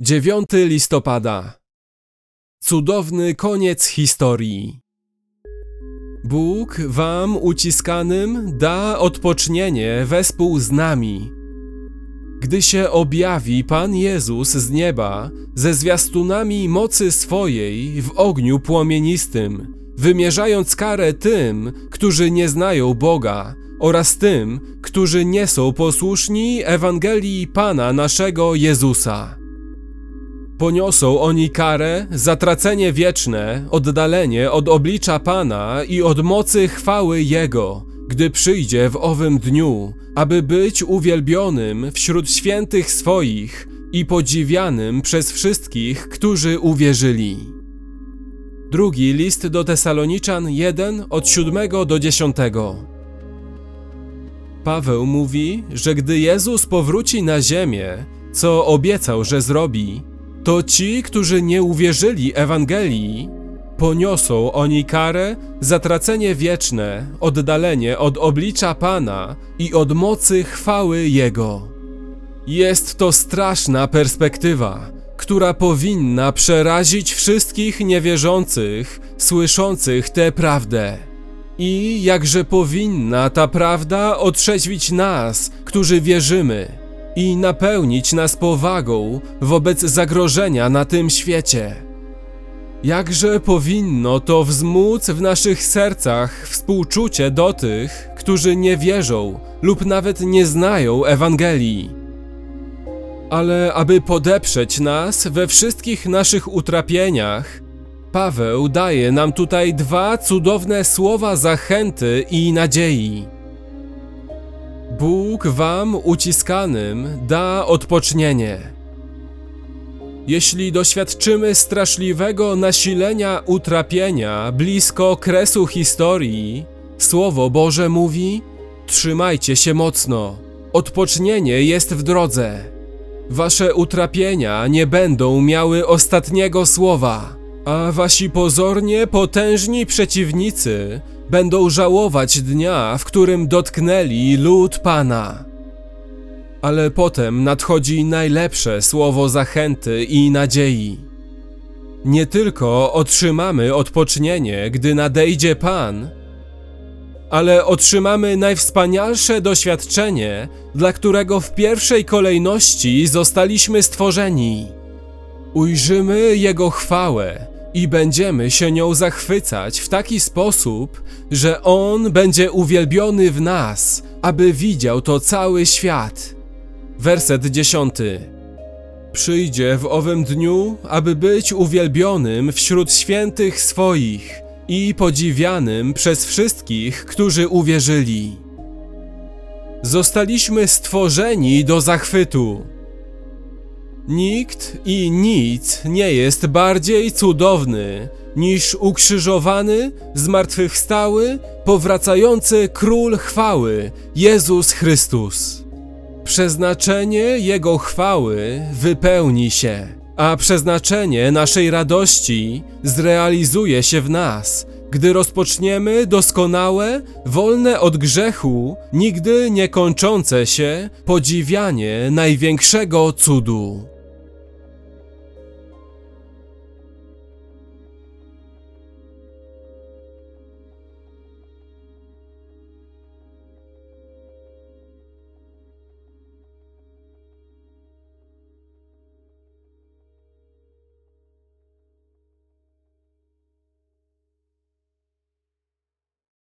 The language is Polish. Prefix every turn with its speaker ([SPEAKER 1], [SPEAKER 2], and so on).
[SPEAKER 1] 9 listopada. Cudowny koniec historii. Bóg wam uciskanym da odpocznienie wespół z nami. Gdy się objawi Pan Jezus z nieba ze zwiastunami mocy swojej w ogniu płomienistym, wymierzając karę tym, którzy nie znają Boga oraz tym, którzy nie są posłuszni Ewangelii Pana naszego Jezusa. Poniosą oni karę, zatracenie wieczne, oddalenie od oblicza Pana i od mocy chwały Jego, gdy przyjdzie w owym dniu, aby być uwielbionym wśród świętych swoich i podziwianym przez wszystkich, którzy uwierzyli. Drugi list do Tesaloniczan 1 od 7 do 10. Paweł mówi, że gdy Jezus powróci na ziemię, co obiecał, że zrobi, to ci, którzy nie uwierzyli Ewangelii, poniosą oni karę, zatracenie wieczne, oddalenie od oblicza Pana i od mocy chwały Jego. Jest to straszna perspektywa, która powinna przerazić wszystkich niewierzących, słyszących tę prawdę. I jakże powinna ta prawda otrzeźwić nas, którzy wierzymy i napełnić nas powagą wobec zagrożenia na tym świecie. Jakże powinno to wzmóc w naszych sercach współczucie do tych, którzy nie wierzą lub nawet nie znają Ewangelii. Ale aby podeprzeć nas we wszystkich naszych utrapieniach, Paweł daje nam tutaj dwa cudowne słowa zachęty i nadziei. Bóg wam uciskanym da odpocznienie. Jeśli doświadczymy straszliwego nasilenia utrapienia blisko kresu historii, Słowo Boże mówi: Trzymajcie się mocno, odpocznienie jest w drodze. Wasze utrapienia nie będą miały ostatniego słowa, a wasi pozornie potężni przeciwnicy będą żałować dnia, w którym dotknęli lud Pana. Ale potem nadchodzi najlepsze słowo zachęty i nadziei. Nie tylko otrzymamy odpocznienie, gdy nadejdzie Pan, ale otrzymamy najwspanialsze doświadczenie, dla którego w pierwszej kolejności zostaliśmy stworzeni. Ujrzymy Jego chwałę i będziemy się nią zachwycać w taki sposób, że On będzie uwielbiony w nas, aby widział to cały świat. Werset dziesiąty. Przyjdzie w owym dniu, aby być uwielbionym wśród świętych swoich i podziwianym przez wszystkich, którzy uwierzyli. Zostaliśmy stworzeni do zachwytu. Nikt i nic nie jest bardziej cudowny niż ukrzyżowany, zmartwychwstały, powracający król chwały, Jezus Chrystus. Przeznaczenie Jego chwały wypełni się, a przeznaczenie naszej radości zrealizuje się w nas, gdy rozpoczniemy doskonałe, wolne od grzechu, nigdy nie kończące się podziwianie największego cudu.